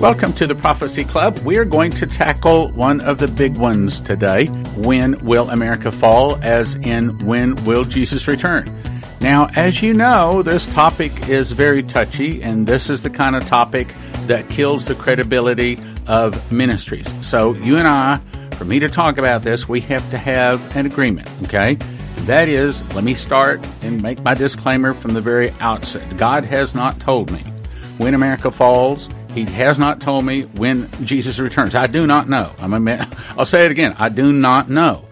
Welcome to the Prophecy Club. We're going to tackle one of the big ones today. When will America fall? As in, when will Jesus return? Now, as you know, this topic is very touchy, and this is the kind of topic that kills the credibility of ministries. So, you and I, for me to talk about this, we have to have an agreement, okay? That is, let me start and make my disclaimer from the very outset. God has not told me when America falls he has not told me when Jesus returns. I do not know. I'm a man. I'll say it again. I do not know.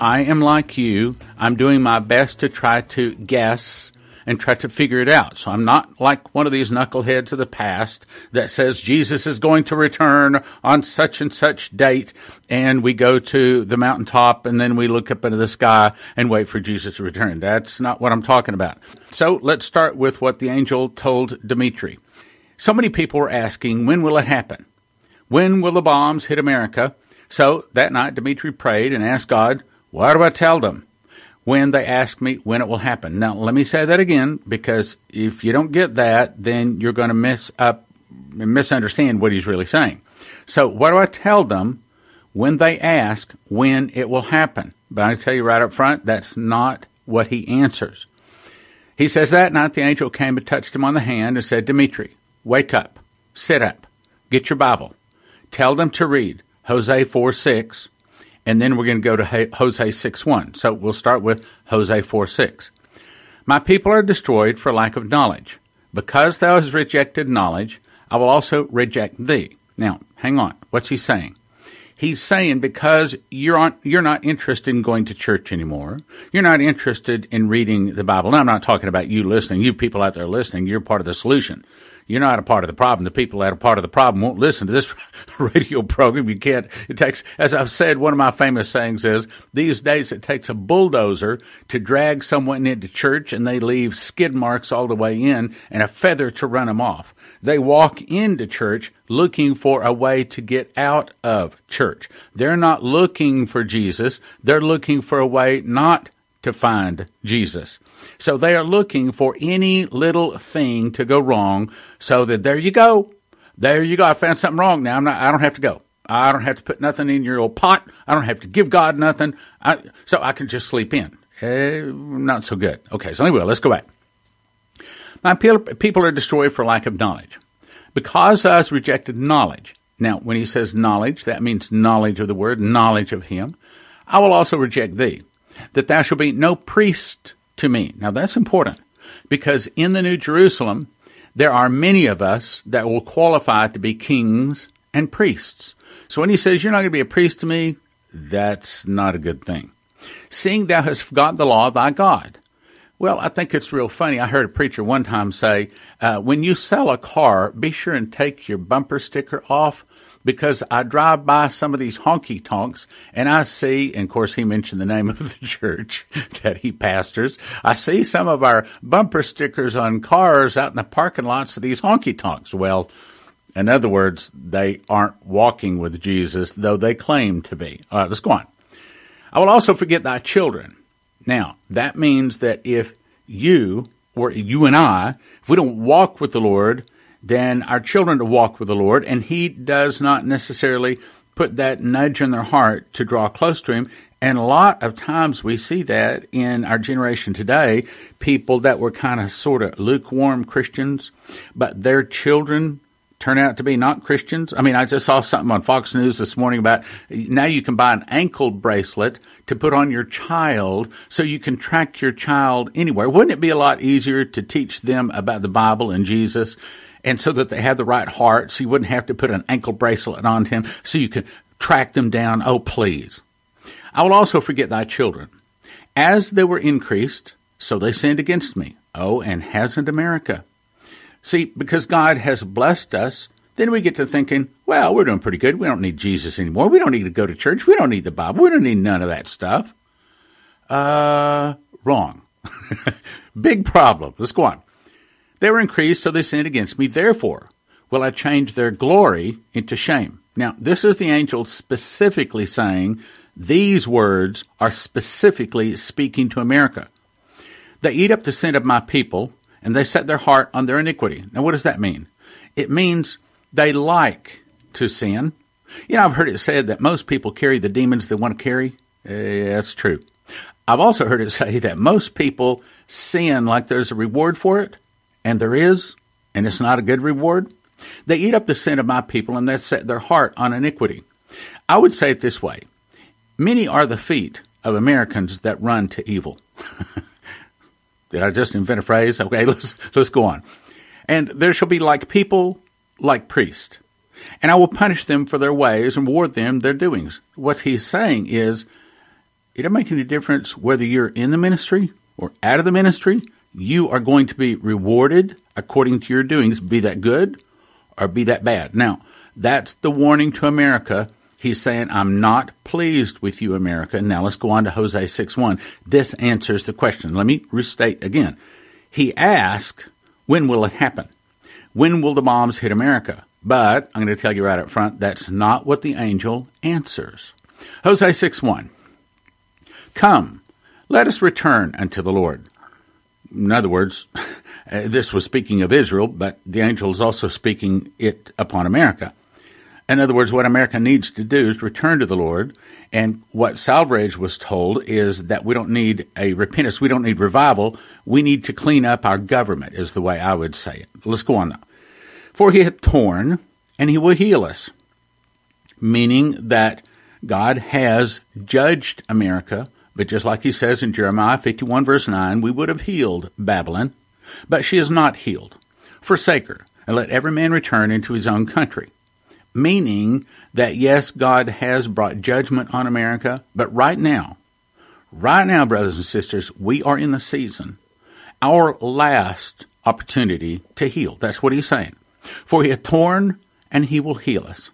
I am like you. I'm doing my best to try to guess and try to figure it out. So I'm not like one of these knuckleheads of the past that says Jesus is going to return on such and such date and we go to the mountaintop and then we look up into the sky and wait for Jesus to return. That's not what I'm talking about. So let's start with what the angel told Dimitri. So many people were asking, when will it happen? When will the bombs hit America? So that night, Dimitri prayed and asked God, What do I tell them? When they ask me when it will happen. Now, let me say that again, because if you don't get that, then you're going to miss up, misunderstand what he's really saying. So, what do I tell them when they ask when it will happen? But I tell you right up front, that's not what he answers. He says that night the angel came and touched him on the hand and said, Dimitri, Wake up, sit up, get your Bible, tell them to read Hosea 4 6, and then we're going to go to Hosea 6 1. So we'll start with Hosea 4 6. My people are destroyed for lack of knowledge. Because thou hast rejected knowledge, I will also reject thee. Now, hang on. What's he saying? He's saying because you're on, you're not interested in going to church anymore. You're not interested in reading the Bible. Now, I'm not talking about you listening. You people out there listening, you're part of the solution. You're not a part of the problem. The people that are part of the problem won't listen to this radio program. You can't, it takes, as I've said, one of my famous sayings is these days it takes a bulldozer to drag someone into church and they leave skid marks all the way in and a feather to run them off. They walk into church looking for a way to get out of church. They're not looking for Jesus. They're looking for a way not to find Jesus. So they are looking for any little thing to go wrong so that there you go. There you go. I found something wrong now. I'm not, I don't have to go. I don't have to put nothing in your old pot. I don't have to give God nothing. I, so I can just sleep in. Eh, not so good. Okay, so anyway, let's go back. My people are destroyed for lack of knowledge. Because I has rejected knowledge. Now, when he says knowledge, that means knowledge of the word, knowledge of him. I will also reject thee, that thou shalt be no priest to me. Now that's important because in the New Jerusalem, there are many of us that will qualify to be kings and priests. So when he says, You're not going to be a priest to me, that's not a good thing. Seeing thou hast forgotten the law of thy God. Well, I think it's real funny. I heard a preacher one time say, uh, When you sell a car, be sure and take your bumper sticker off because I drive by some of these honky tonks and I see, and of course he mentioned the name of the church that he pastors. I see some of our bumper stickers on cars out in the parking lots of these honky tonks. Well, in other words, they aren't walking with Jesus, though they claim to be. All right, let's go on. I will also forget thy children. Now, that means that if you, or you and I, if we don't walk with the Lord, than our children to walk with the Lord, and He does not necessarily put that nudge in their heart to draw close to Him. And a lot of times we see that in our generation today, people that were kind of sort of lukewarm Christians, but their children turn out to be not Christians. I mean, I just saw something on Fox News this morning about now you can buy an ankle bracelet to put on your child so you can track your child anywhere. Wouldn't it be a lot easier to teach them about the Bible and Jesus and so that they have the right heart, so you wouldn't have to put an ankle bracelet on him, so you could track them down. Oh, please. I will also forget thy children. As they were increased, so they sinned against me. Oh, and hasn't America? See, because God has blessed us, then we get to thinking, well, we're doing pretty good. We don't need Jesus anymore. We don't need to go to church. We don't need the Bible. We don't need none of that stuff. Uh, wrong. Big problem. Let's go on. They were increased, so they sinned against me. Therefore, will I change their glory into shame. Now, this is the angel specifically saying these words are specifically speaking to America. They eat up the sin of my people, and they set their heart on their iniquity. Now, what does that mean? It means They like to sin. You know, I've heard it said that most people carry the demons they want to carry. Uh, that's true. I've also heard it say that most people sin like there's a reward for it, and there is, and it's not a good reward. They eat up the sin of my people, and they set their heart on iniquity. I would say it this way Many are the feet of Americans that run to evil. Did I just invent a phrase? Okay, let's, let's go on. And there shall be like people, like priests. And I will punish them for their ways and reward them their doings. What he's saying is, it doesn't make any difference whether you're in the ministry or out of the ministry. You are going to be rewarded according to your doings, be that good or be that bad. Now, that's the warning to America He's saying, I'm not pleased with you, America. Now let's go on to Hosea 6 1. This answers the question. Let me restate again. He asked, When will it happen? When will the bombs hit America? But I'm going to tell you right up front, that's not what the angel answers. Hosea 6 1. Come, let us return unto the Lord. In other words, uh, this was speaking of Israel, but the angel is also speaking it upon America. In other words, what America needs to do is return to the Lord. And what Salvage was told is that we don't need a repentance. We don't need revival. We need to clean up our government, is the way I would say it. Let's go on now. For he hath torn, and he will heal us. Meaning that God has judged America, but just like he says in Jeremiah 51, verse 9, we would have healed Babylon, but she is not healed. Forsake her, and let every man return into his own country meaning that yes, God has brought judgment on America, but right now, right now, brothers and sisters, we are in the season, our last opportunity to heal. That's what he's saying. For he hath torn and he will heal us.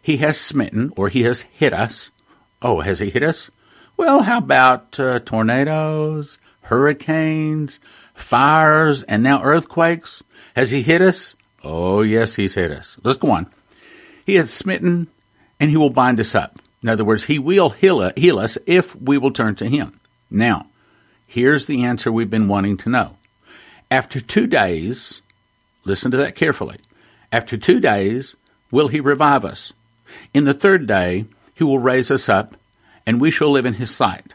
He has smitten or he has hit us. Oh, has he hit us? Well, how about uh, tornadoes, hurricanes, fires, and now earthquakes? Has he hit us? Oh, yes, he's hit us. Let's go on. He has smitten and he will bind us up. In other words, he will heal, heal us if we will turn to him. Now, here's the answer we've been wanting to know. After two days, listen to that carefully. After two days, will he revive us? In the third day, he will raise us up, and we shall live in his sight.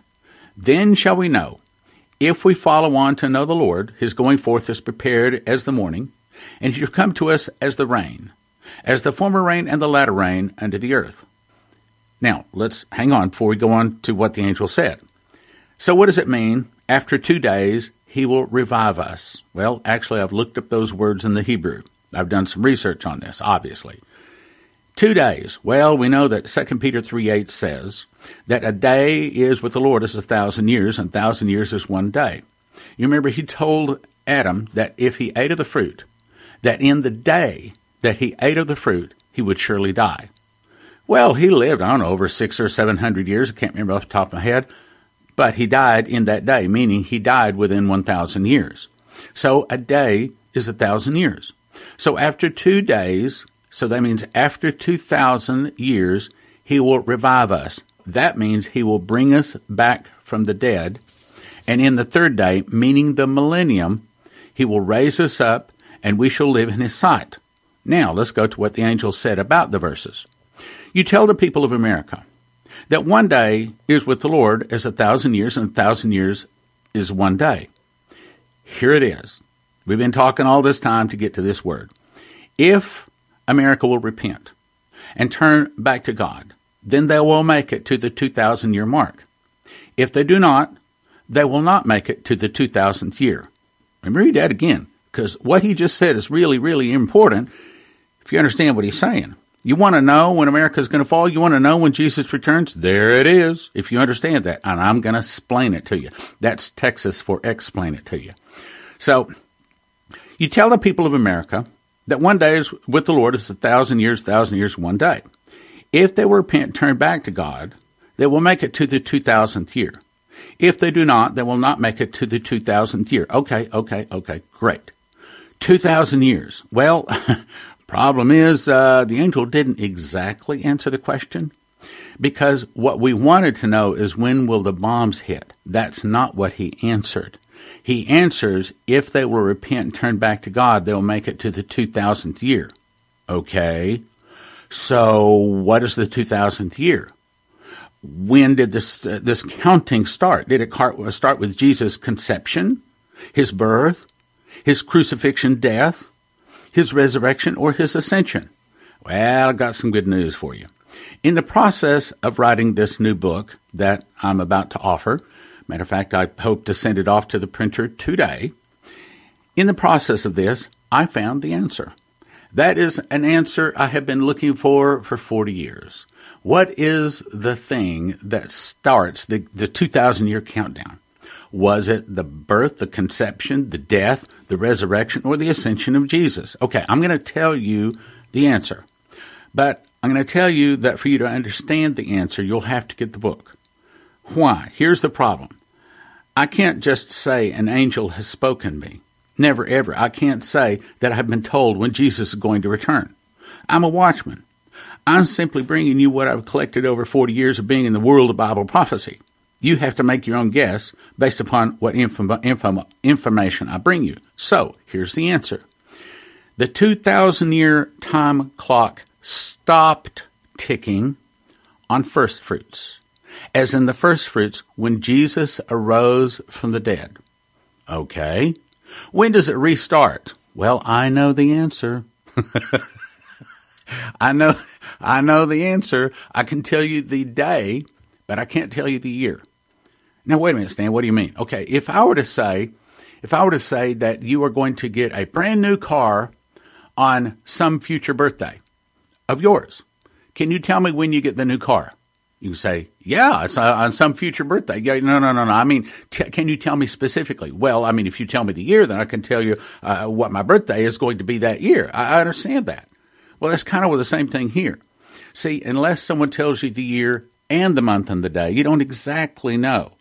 Then shall we know, if we follow on to know the Lord, his going forth is prepared as the morning, and he shall come to us as the rain, as the former rain and the latter rain unto the earth. Now, let's hang on before we go on to what the angel said. So, what does it mean? After two days, he will revive us. Well, actually, I've looked up those words in the Hebrew. I've done some research on this, obviously. Two days. Well, we know that 2 Peter 3 8 says that a day is with the Lord as a thousand years, and thousand years is one day. You remember, he told Adam that if he ate of the fruit, that in the day that he ate of the fruit, he would surely die. Well, he lived, I don't know, over six or seven hundred years. I can't remember off the top of my head. But he died in that day, meaning he died within 1,000 years. So a day is a thousand years. So after two days, so that means after 2,000 years, he will revive us. That means he will bring us back from the dead. And in the third day, meaning the millennium, he will raise us up and we shall live in his sight. Now, let's go to what the angel said about the verses. You tell the people of America that one day is with the Lord as a thousand years, and a thousand years is one day. Here it is. We've been talking all this time to get to this word. If America will repent and turn back to God, then they will make it to the 2,000 year mark. If they do not, they will not make it to the 2,000th year. Me read that again, because what he just said is really, really important if you understand what he's saying. You want to know when America is going to fall? You want to know when Jesus returns? There it is, if you understand that. And I'm going to explain it to you. That's Texas for explain it to you. So, you tell the people of America that one day is with the Lord is a thousand years, thousand years, one day. If they repent, turn back to God, they will make it to the 2000th year. If they do not, they will not make it to the 2000th year. Okay, okay, okay, great. 2,000 years. Well, Problem is, uh, the angel didn't exactly answer the question because what we wanted to know is when will the bombs hit? That's not what he answered. He answers, if they will repent and turn back to God, they'll make it to the 2000th year. Okay. So what is the 2000th year? When did this, uh, this counting start? Did it start with Jesus' conception, his birth, his crucifixion, death, his resurrection, or his ascension? Well, I've got some good news for you. In the process of writing this new book that I'm about to offer, matter of fact, I hope to send it off to the printer today. In the process of this, I found the answer. That is an answer I have been looking for for 40 years. What is the thing that starts the, the 2,000 year countdown? Was it the birth, the conception, the death, the resurrection, or the ascension of Jesus? Okay, I'm going to tell you the answer. But I'm going to tell you that for you to understand the answer, you'll have to get the book. Why? Here's the problem. I can't just say an angel has spoken me. Never ever. I can't say that I've been told when Jesus is going to return. I'm a watchman. I'm simply bringing you what I've collected over 40 years of being in the world of Bible prophecy. You have to make your own guess based upon what inform- inform- information I bring you. So, here's the answer. The 2,000 year time clock stopped ticking on first fruits, as in the first fruits when Jesus arose from the dead. Okay, when does it restart? Well, I know the answer. I know, I know the answer. I can tell you the day, but I can't tell you the year. Now, wait a minute, Stan. What do you mean? Okay, if I were to say, if I were to say that you are going to get a brand new car on some future birthday of yours, can you tell me when you get the new car? You say, yeah, it's uh, on some future birthday. Yeah, no, no, no, no. I mean, t- can you tell me specifically? Well, I mean, if you tell me the year, then I can tell you uh, what my birthday is going to be that year. I, I understand that. Well, that's kind of the same thing here. See, unless someone tells you the year and the month and the day, you don't exactly know.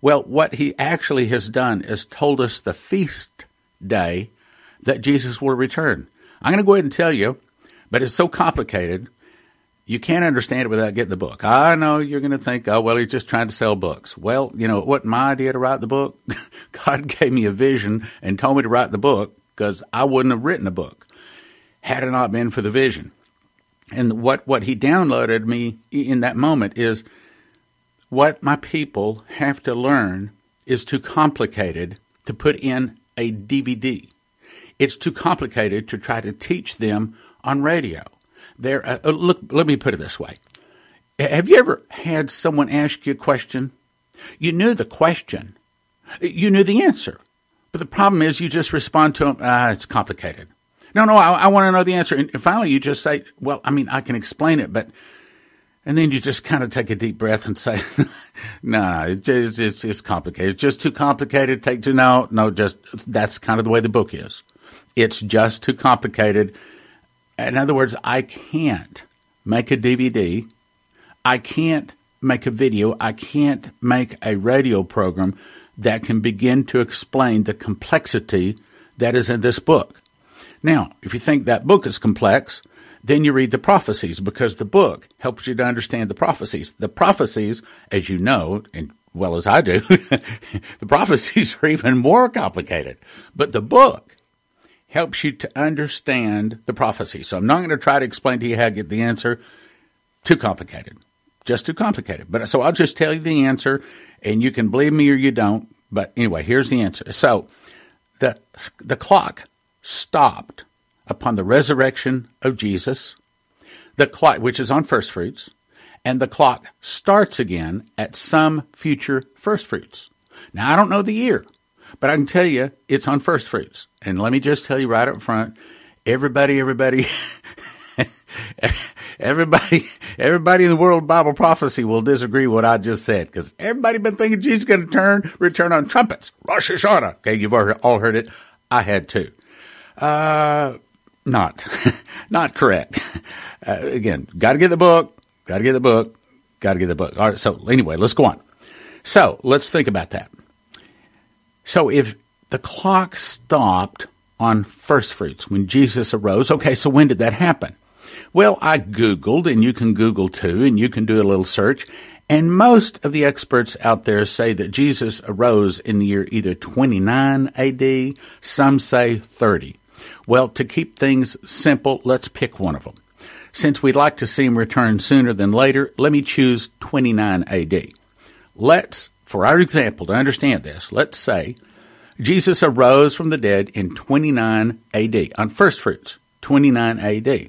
Well, what he actually has done is told us the feast day that Jesus will return. I'm going to go ahead and tell you, but it's so complicated you can't understand it without getting the book. I know you're going to think, oh, well, he's just trying to sell books. Well, you know, it wasn't my idea to write the book. God gave me a vision and told me to write the book because I wouldn't have written a book had it not been for the vision. And what, what he downloaded me in that moment is what my people have to learn is too complicated to put in a DVD. It's too complicated to try to teach them on radio there. Uh, uh, look, let me put it this way: Have you ever had someone ask you a question? You knew the question, you knew the answer, but the problem is you just respond to them. Ah, it's complicated. No, no, I, I want to know the answer. And finally, you just say, "Well, I mean, I can explain it, but." And then you just kind of take a deep breath and say, "No, no, it's, it's it's complicated. It's just too complicated. Take to no, no. Just that's kind of the way the book is. It's just too complicated in other words, I can't make a DVD. I can't make a video. I can't make a radio program that can begin to explain the complexity that is in this book. Now, if you think that book is complex, then you read the prophecies because the book helps you to understand the prophecies. The prophecies, as you know, and well as I do, the prophecies are even more complicated. But the book helps you to understand the prophecy. So I'm not going to try to explain to you how to get the answer. Too complicated. Just too complicated. But so I'll just tell you the answer and you can believe me or you don't. But anyway, here's the answer. So the, the clock stopped upon the resurrection of Jesus, the clock, which is on first fruits, and the clock starts again at some future first fruits. Now, I don't know the year. But I can tell you, it's on first fruits. And let me just tell you right up front, everybody, everybody, everybody, everybody in the world Bible prophecy will disagree what I just said because everybody been thinking Jesus going to turn, return on trumpets, Rosh Hashanah. Okay, you've all heard it. I had too. Uh, not, not correct. Uh, again, got to get the book. Got to get the book. Got to get the book. All right. So anyway, let's go on. So let's think about that. So if the clock stopped on first fruits when Jesus arose, okay, so when did that happen? Well, I Googled, and you can Google too, and you can do a little search. And most of the experts out there say that Jesus arose in the year either 29 AD, some say 30. Well, to keep things simple, let's pick one of them. Since we'd like to see him return sooner than later, let me choose 29 AD. Let's, for our example, to understand this, let's say Jesus arose from the dead in 29 AD, on first fruits, 29 AD.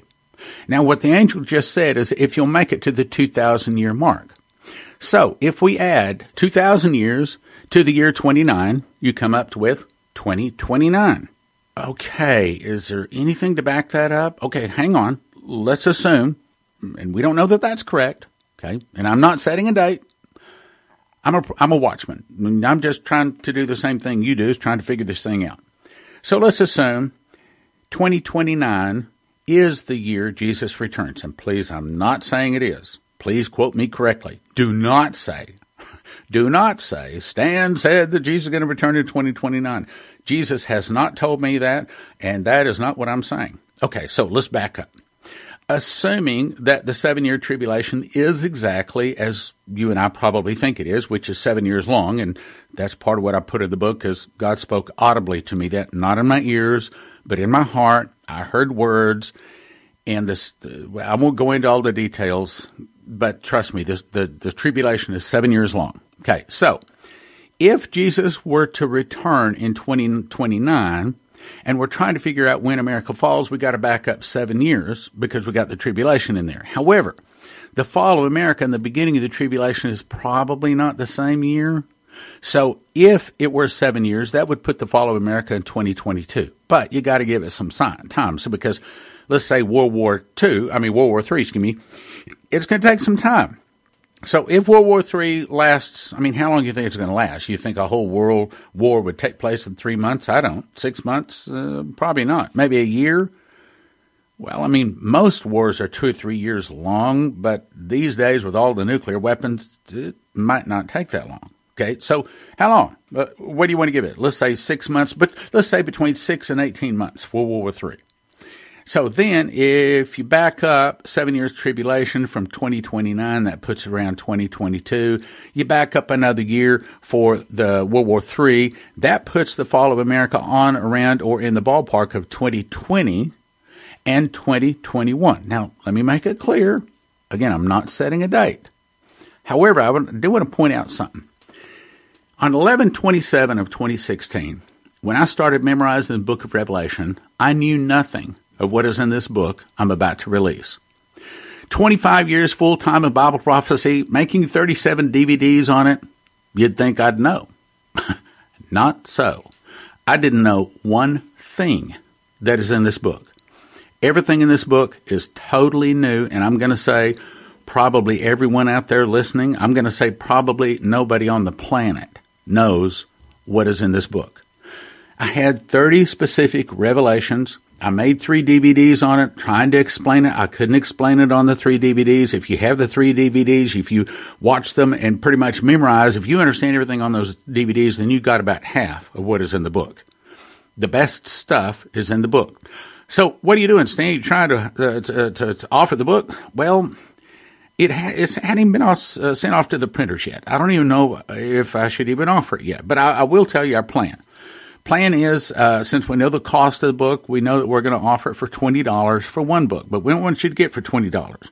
Now, what the angel just said is if you'll make it to the 2,000 year mark. So, if we add 2,000 years to the year 29, you come up with 2029. Okay, is there anything to back that up? Okay, hang on. Let's assume, and we don't know that that's correct, okay, and I'm not setting a date. I'm a, I'm a watchman. I'm just trying to do the same thing you do, is trying to figure this thing out. So let's assume 2029 is the year Jesus returns. And please, I'm not saying it is. Please quote me correctly. Do not say, do not say, Stan said that Jesus is going to return in 2029. Jesus has not told me that, and that is not what I'm saying. Okay, so let's back up. Assuming that the seven year tribulation is exactly as you and I probably think it is, which is seven years long, and that's part of what I put in the book because God spoke audibly to me that not in my ears, but in my heart. I heard words, and this I won't go into all the details, but trust me, this the, the tribulation is seven years long. Okay, so if Jesus were to return in 2029, and we're trying to figure out when America falls, we got to back up seven years because we got the tribulation in there. However, the fall of America and the beginning of the tribulation is probably not the same year. So if it were seven years, that would put the fall of America in 2022. But you got to give it some time. So because let's say World War II, I mean World War III, excuse me, it's going to take some time. So if World War III lasts, I mean, how long do you think it's going to last? You think a whole world war would take place in three months? I don't. Six months? Uh, probably not. Maybe a year? Well, I mean, most wars are two or three years long, but these days with all the nuclear weapons, it might not take that long. Okay, so how long? Uh, what do you want to give it? Let's say six months, but let's say between six and 18 months for World War III. So then, if you back up seven years tribulation from 2029, that puts around 2022. You back up another year for the World War III, that puts the fall of America on around or in the ballpark of 2020 and 2021. Now, let me make it clear. Again, I'm not setting a date. However, I do want to point out something. On 1127 of 2016, when I started memorizing the book of Revelation, I knew nothing of what is in this book I'm about to release. 25 years full time in Bible prophecy, making 37 DVDs on it, you'd think I'd know. Not so. I didn't know one thing that is in this book. Everything in this book is totally new, and I'm going to say probably everyone out there listening, I'm going to say probably nobody on the planet knows what is in this book. I had 30 specific revelations I made three DVDs on it, trying to explain it. I couldn't explain it on the three DVDs. If you have the three DVDs, if you watch them and pretty much memorize, if you understand everything on those DVDs, then you got about half of what is in the book. The best stuff is in the book. So, what are you doing, Stan? You trying to, uh, to, to, to, offer the book? Well, it, ha- it hadn't been off, uh, sent off to the printers yet. I don't even know if I should even offer it yet, but I, I will tell you our plan. Plan is, uh, since we know the cost of the book, we know that we're going to offer it for $20 for one book, but we don't want you to get for $20.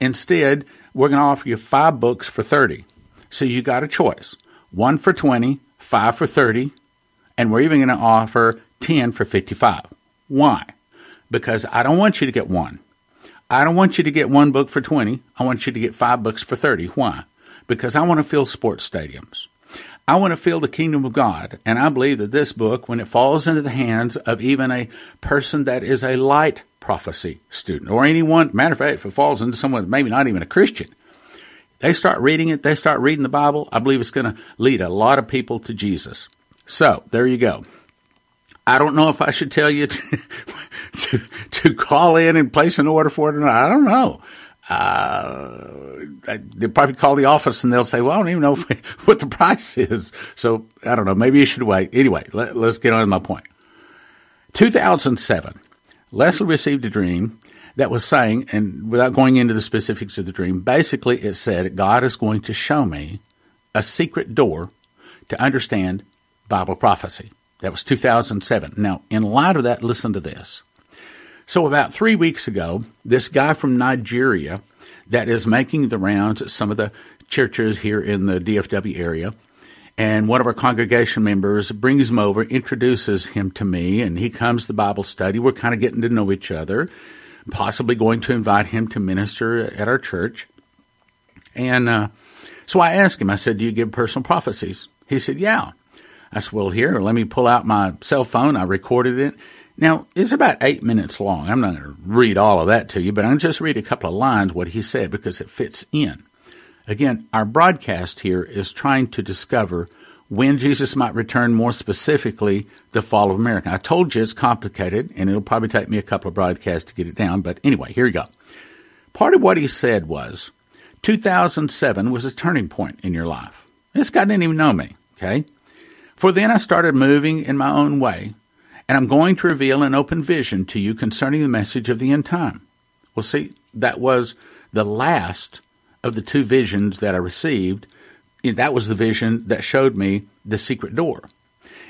Instead, we're going to offer you five books for 30. So you got a choice. One for 20, five for 30, and we're even going to offer 10 for 55. Why? Because I don't want you to get one. I don't want you to get one book for 20. I want you to get five books for 30. Why? Because I want to fill sports stadiums. I want to feel the kingdom of God. And I believe that this book, when it falls into the hands of even a person that is a light prophecy student, or anyone, matter of fact, if it falls into someone maybe not even a Christian, they start reading it, they start reading the Bible, I believe it's going to lead a lot of people to Jesus. So there you go. I don't know if I should tell you to, to, to call in and place an order for it or not. I don't know uh, they'll probably call the office and they'll say, well, I don't even know what the price is. So I don't know. Maybe you should wait. Anyway, let, us get on to my point. 2007, Leslie received a dream that was saying, and without going into the specifics of the dream, basically it said, God is going to show me a secret door to understand Bible prophecy. That was 2007. Now, in light of that, listen to this. So, about three weeks ago, this guy from Nigeria that is making the rounds at some of the churches here in the DFW area, and one of our congregation members brings him over, introduces him to me, and he comes to Bible study. We're kind of getting to know each other, possibly going to invite him to minister at our church. And uh, so I asked him, I said, Do you give personal prophecies? He said, Yeah. I said, Well, here, let me pull out my cell phone. I recorded it. Now, it's about eight minutes long. I'm not going to read all of that to you, but I'm just read a couple of lines what he said because it fits in. Again, our broadcast here is trying to discover when Jesus might return, more specifically, the fall of America. I told you it's complicated, and it'll probably take me a couple of broadcasts to get it down, but anyway, here you go. Part of what he said was 2007 was a turning point in your life. This guy didn't even know me, okay? For then I started moving in my own way, and I'm going to reveal an open vision to you concerning the message of the end time. Well, see, that was the last of the two visions that I received, that was the vision that showed me the secret door.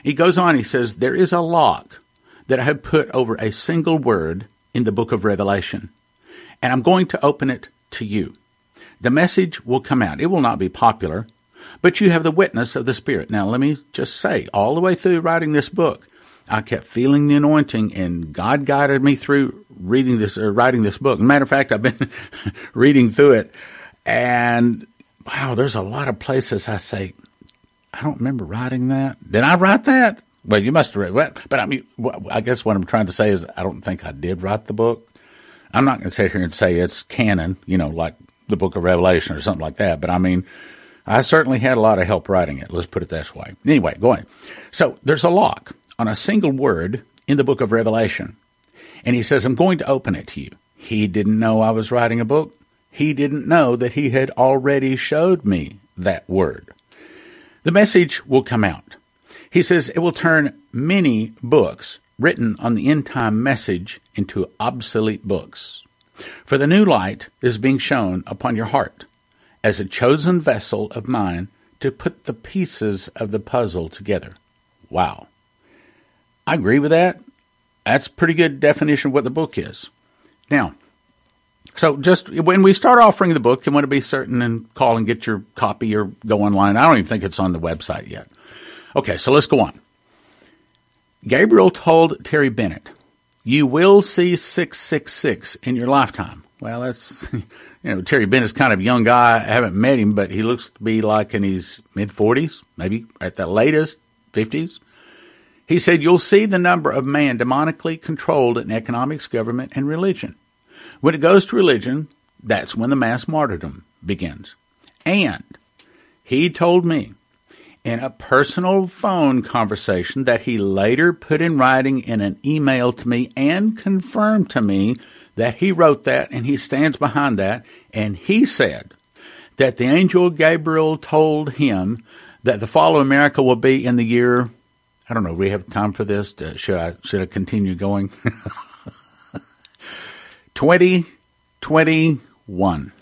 He goes on, he says, There is a lock that I have put over a single word in the book of Revelation, and I'm going to open it to you. The message will come out. It will not be popular, but you have the witness of the Spirit. Now, let me just say, all the way through writing this book, I kept feeling the anointing, and God guided me through reading this or writing this book. matter of fact, I've been reading through it and wow, there's a lot of places I say, I don't remember writing that. Did I write that? Well, you must have read it. But I mean, I guess what I'm trying to say is I don't think I did write the book. I'm not going to sit here and say it's canon, you know, like the book of Revelation or something like that. But I mean, I certainly had a lot of help writing it. Let's put it this way. Anyway, go on. So there's a lock on a single word in the book of Revelation. And he says, I'm going to open it to you. He didn't know I was writing a book he didn't know that he had already showed me that word. The message will come out. He says it will turn many books written on the end time message into obsolete books. For the new light is being shown upon your heart as a chosen vessel of mine to put the pieces of the puzzle together. Wow. I agree with that. That's pretty good definition of what the book is. Now, so just when we start offering the book, you want to be certain and call and get your copy or go online. I don't even think it's on the website yet. Okay, so let's go on. Gabriel told Terry Bennett, "You will see 666 in your lifetime." Well, that's you know Terry Bennett's kind of young guy. I haven't met him, but he looks to be like in his mid 40s, maybe at the latest 50s. He said, "You'll see the number of man demonically controlled in economics, government, and religion." When it goes to religion, that's when the mass martyrdom begins. And he told me in a personal phone conversation that he later put in writing in an email to me and confirmed to me that he wrote that and he stands behind that. And he said that the angel Gabriel told him that the fall of America will be in the year. I don't know. We have time for this. should I should I continue going? 2021.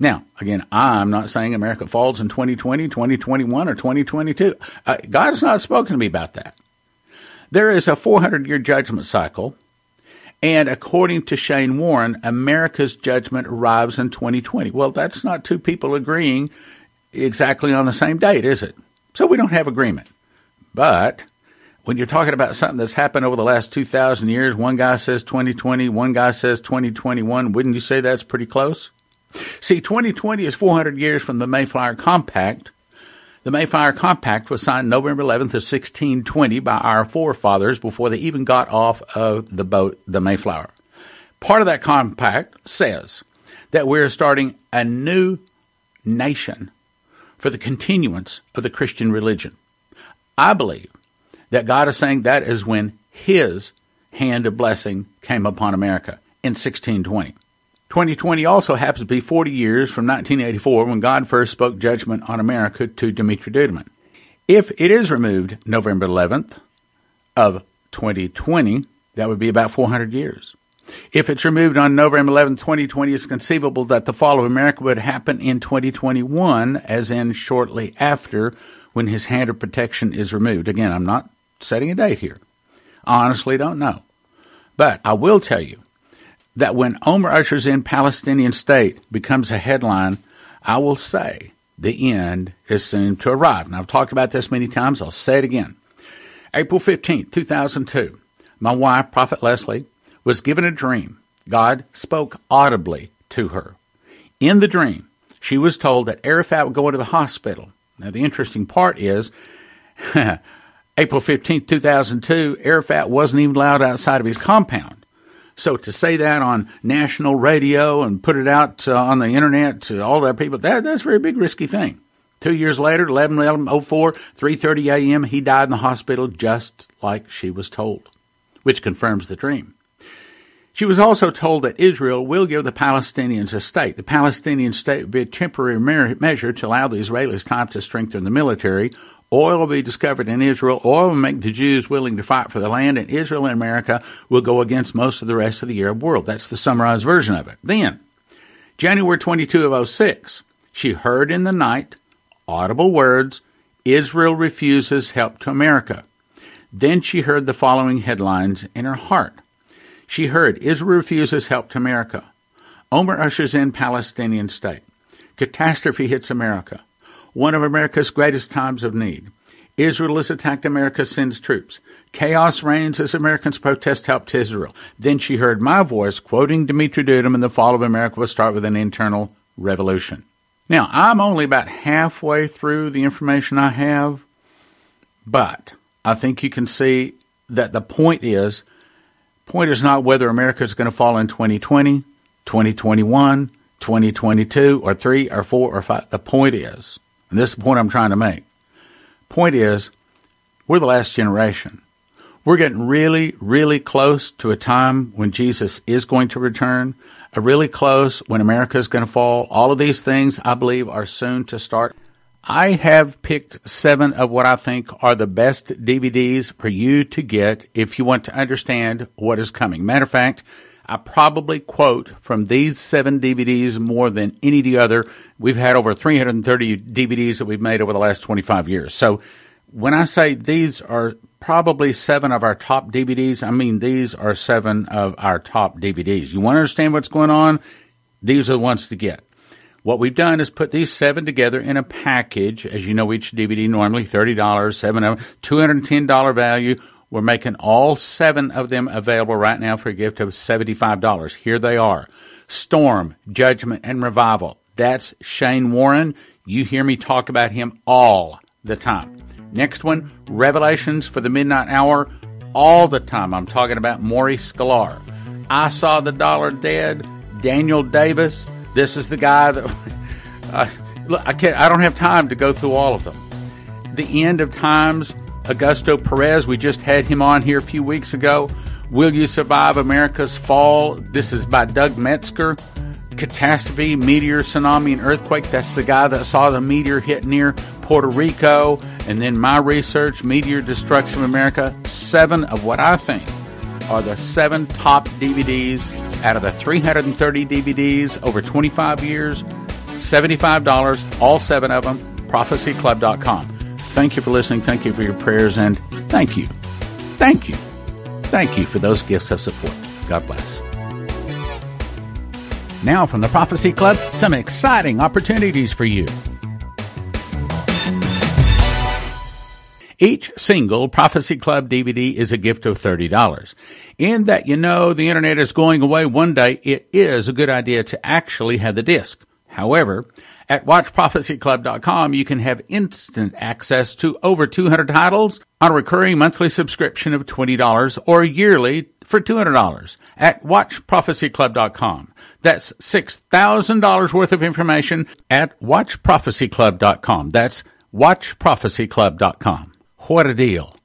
Now, again, I'm not saying America falls in 2020, 2021, or 2022. Uh, God has not spoken to me about that. There is a 400 year judgment cycle, and according to Shane Warren, America's judgment arrives in 2020. Well, that's not two people agreeing exactly on the same date, is it? So we don't have agreement. But when you're talking about something that's happened over the last 2,000 years, one guy says 2020, one guy says 2021, wouldn't you say that's pretty close? See, 2020 is 400 years from the Mayflower Compact. The Mayflower Compact was signed November 11th of 1620 by our forefathers before they even got off of the boat, the Mayflower. Part of that compact says that we're starting a new nation for the continuance of the Christian religion. I believe that God is saying that is when His hand of blessing came upon America in 1620. 2020 also happens to be 40 years from 1984 when God first spoke judgment on America to Dimitri Duduman. If it is removed November 11th of 2020, that would be about 400 years. If it's removed on November 11, 2020, it's conceivable that the fall of America would happen in 2021, as in shortly after when his hand of protection is removed. Again, I'm not setting a date here. I honestly don't know. But I will tell you that when Olmert ushers in Palestinian state becomes a headline, I will say the end is soon to arrive. And I've talked about this many times. I'll say it again. April 15th, 2002, my wife, Prophet Leslie, was given a dream. God spoke audibly to her. In the dream, she was told that Arafat would go into the hospital. Now, the interesting part is April 15, 2002, Arafat wasn't even allowed outside of his compound. So to say that on national radio and put it out uh, on the internet to all that people, that, that's a very big risky thing. Two years later, 11, 11 04, 3.30 a.m., he died in the hospital just like she was told, which confirms the dream. She was also told that Israel will give the Palestinians a state. The Palestinian state would be a temporary measure to allow the Israelis time to strengthen the military. Oil will be discovered in Israel. Oil will make the Jews willing to fight for the land, and Israel and America will go against most of the rest of the Arab world. That's the summarized version of it. Then, January 22 of 06, she heard in the night audible words Israel refuses help to America. Then she heard the following headlines in her heart she heard Israel refuses help to America. Olmert ushers in Palestinian state. Catastrophe hits America. One of America's greatest times of need. Israel has attacked America, sends troops. Chaos reigns as Americans protest help to Israel. Then she heard my voice quoting Dimitri Duduman, and the fall of America will start with an internal revolution. Now, I'm only about halfway through the information I have, but I think you can see that the point is Point is not whether America is going to fall in 2020, 2021, 2022, or 3 or 4 or 5. The point is, and this is the point I'm trying to make. Point is, we're the last generation. We're getting really, really close to a time when Jesus is going to return, a really close when America is going to fall. All of these things, I believe, are soon to start. I have picked seven of what I think are the best DVDs for you to get if you want to understand what is coming. Matter of fact, I probably quote from these seven DVDs more than any of the other. We've had over 330 DVDs that we've made over the last 25 years. So when I say these are probably seven of our top DVDs, I mean these are seven of our top DVDs. You want to understand what's going on? These are the ones to get. What we've done is put these seven together in a package. As you know, each DVD normally $30, seven of them, $210 value. We're making all seven of them available right now for a gift of $75. Here they are. Storm, Judgment, and Revival. That's Shane Warren. You hear me talk about him all the time. Next one, Revelations for the Midnight Hour. All the time I'm talking about Maurice Sklar. I Saw the Dollar Dead, Daniel Davis, this is the guy that. Uh, look, I can't. I don't have time to go through all of them. The end of times. Augusto Perez. We just had him on here a few weeks ago. Will you survive America's fall? This is by Doug Metzger. Catastrophe, meteor, tsunami, and earthquake. That's the guy that saw the meteor hit near Puerto Rico. And then my research, Meteor Destruction of America. Seven of what I think are the seven top DVDs out of the 330 DVDs over 25 years. $75, all seven of them, prophecyclub.com. Thank you for listening. Thank you for your prayers. And thank you. Thank you. Thank you for those gifts of support. God bless. Now, from the Prophecy Club, some exciting opportunities for you. Each single Prophecy Club DVD is a gift of $30. In that you know the internet is going away one day, it is a good idea to actually have the disc. However, at watchprophecyclub.com, you can have instant access to over 200 titles on a recurring monthly subscription of $20 or yearly for $200 at watchprophecyclub.com. That's $6,000 worth of information at watchprophecyclub.com. That's watchprophecyclub.com. What a deal.